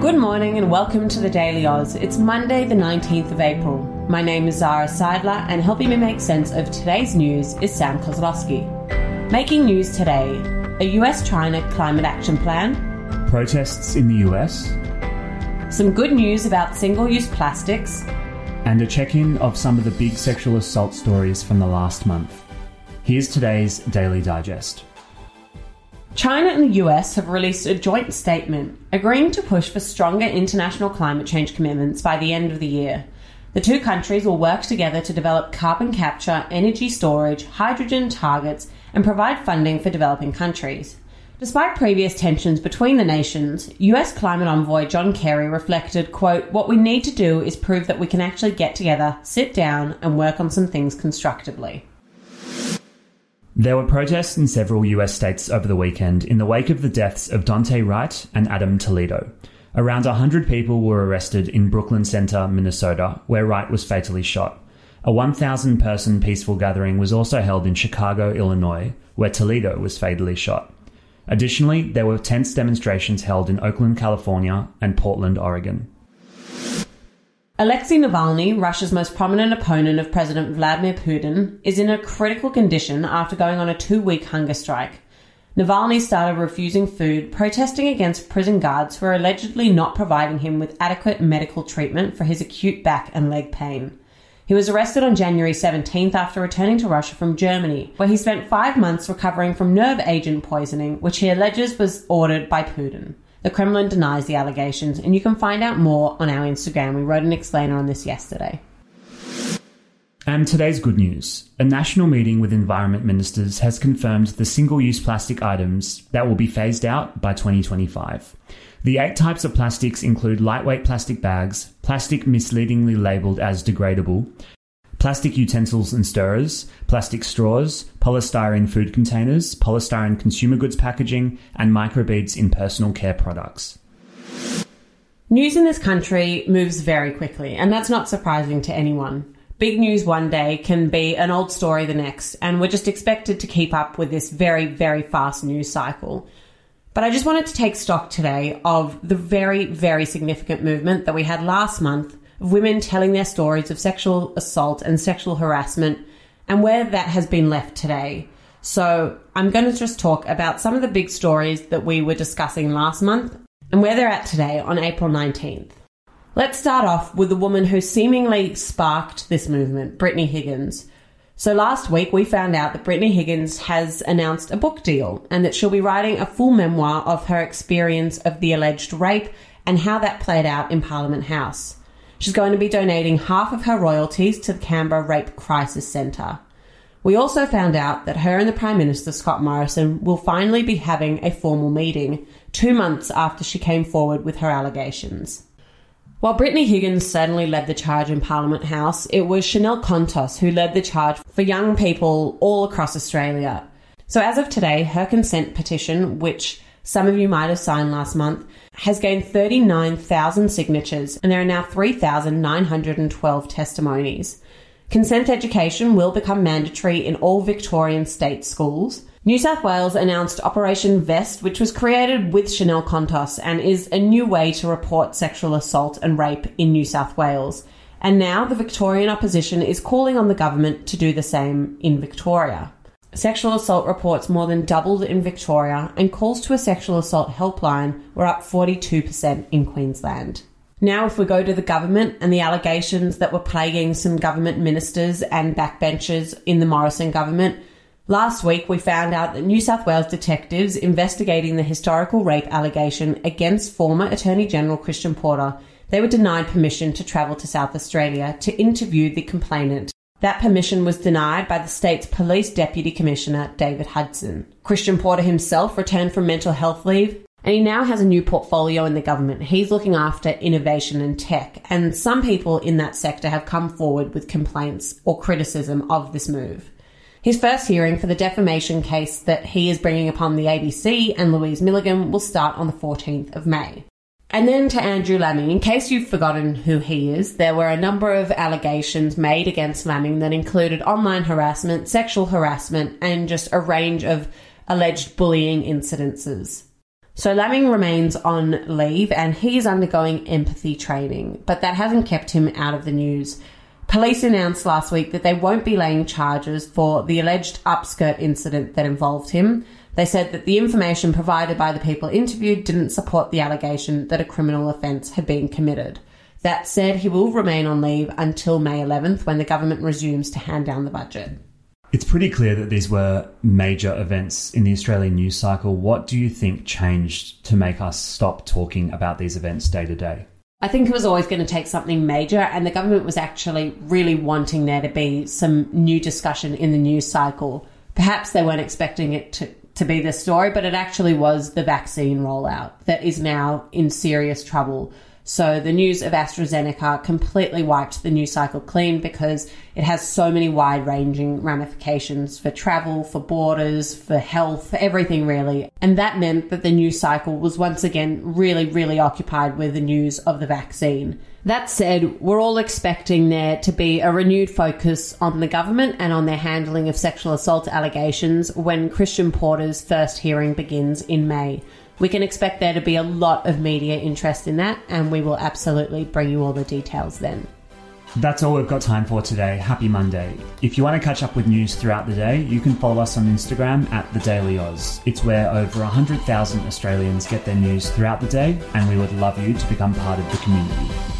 Good morning and welcome to the Daily Aus. It's Monday, the 19th of April. My name is Zara Seidler, and helping me make sense of today's news is Sam Koslowski. Making news today a US China climate action plan, protests in the US, some good news about single use plastics, and a check in of some of the big sexual assault stories from the last month. Here's today's Daily Digest. China and the US have released a joint statement agreeing to push for stronger international climate change commitments by the end of the year. The two countries will work together to develop carbon capture, energy storage, hydrogen targets, and provide funding for developing countries. Despite previous tensions between the nations, US climate envoy John Kerry reflected, quote, "What we need to do is prove that we can actually get together, sit down and work on some things constructively." There were protests in several US states over the weekend in the wake of the deaths of Daunte Wright and Adam Toledo. Around 100 people were arrested in Brooklyn Center, Minnesota, where Wright was fatally shot. A 1,000 person peaceful gathering was also held in Chicago, Illinois, where Toledo was fatally shot. Additionally, there were tense demonstrations held in Oakland, California, and Portland, Oregon. Alexei Navalny, Russia's most prominent opponent of President Vladimir Putin, is in a critical condition after going on a two week hunger strike. Navalny started refusing food, protesting against prison guards who are allegedly not providing him with adequate medical treatment for his acute back and leg pain. He was arrested on January 17th after returning to Russia from Germany, where he spent five months recovering from nerve agent poisoning, which he alleges was ordered by Putin. The Kremlin denies the allegations, and you can find out more on our Instagram. We wrote an explainer on this yesterday. And today's good news. A national meeting with environment ministers has confirmed the single use plastic items that will be phased out by 2025. The eight types of plastics include lightweight plastic bags, plastic misleadingly labeled as degradable, plastic utensils and stirrers, plastic straws, polystyrene food containers, polystyrene consumer goods packaging, and microbeads in personal care products. News in this country moves very quickly, and that's not surprising to anyone. Big news one day can be an old story the next, and we're just expected to keep up with this very, very fast news cycle. But I just wanted to take stock today of the very, very significant movement that we had last month of women telling their stories of sexual assault and sexual harassment and where that has been left today. So I'm going to just talk about some of the big stories that we were discussing last month and where they're at today on April 19th. Let's start off with the woman who seemingly sparked this movement, Brittany Higgins. So last week we found out that Brittany Higgins has announced a book deal and that she'll be writing a full memoir of her experience of the alleged rape and how that played out in Parliament House. She's going to be donating half of her royalties to the Canberra Rape Crisis Centre. We also found out that her and the Prime Minister, Scott Morrison, will finally be having a formal meeting two months after she came forward with her allegations. While Brittany Higgins certainly led the charge in Parliament House, it was Chanel Contos who led the charge for young people all across Australia. So as of today, her consent petition, which some of you might have signed last month, has gained 39,000 signatures and there are now 3,912 testimonies. Consent education will become mandatory in all Victorian state schools. New South Wales announced Operation Vest, which was created with Chanel Contos and is a new way to report sexual assault and rape in New South Wales. And now the Victorian opposition is calling on the government to do the same in Victoria. Sexual assault reports more than doubled in Victoria, and calls to a sexual assault helpline were up 42% in Queensland. Now, if we go to the government and the allegations that were plaguing some government ministers and backbenchers in the Morrison government, last week we found out that New South Wales detectives investigating the historical rape allegation against former Attorney General Christian Porter, they were denied permission to travel to South Australia to interview the complainant that permission was denied by the state's Police Deputy Commissioner, David Hudson. Christian Porter himself returned from mental health leave, and he now has a new portfolio in the government. He's looking after innovation and tech, and some people in that sector have come forward with complaints or criticism of this move. His first hearing for the defamation case that he is bringing upon the ABC and Louise Milligan will start on the 14th of May. And then to Andrew Laming, in case you've forgotten who he is, there were a number of allegations made against Laming that included online harassment, sexual harassment, and just a range of alleged bullying incidences. So Laming remains on leave and he's undergoing empathy training, but that hasn't kept him out of the news. Police announced last week that they won't be laying charges for the alleged upskirt incident that involved him. They said that the information provided by the people interviewed didn't support the allegation that a criminal offence had been committed. That said, he will remain on leave until May 11th when the government resumes to hand down the budget. It's pretty clear that these were major events in the Australian news cycle. What do you think changed to make us stop talking about these events day to day? I think it was always going to take something major, and the government was actually really wanting there to be some new discussion in the news cycle. Perhaps they weren't expecting it to, to be the story, but it actually was the vaccine rollout that is now in serious trouble. So the news of AstraZeneca completely wiped the news cycle clean because it has so many wide ranging ramifications for travel, for borders, for health, for everything really. And that meant that the news cycle was once again really, really occupied with the news of the vaccine. That said, we're all expecting there to be a renewed focus on the government and on their handling of sexual assault allegations when Christian Porter's first hearing begins in May we can expect there to be a lot of media interest in that, and we will absolutely bring you all the details then. That's all we've got time for today. Happy Monday. If you want to catch up with news throughout the day, you can follow us on Instagram at The Daily Aus. It's where over 100,000 Australians get their news throughout the day, and we would love you to become part of the community.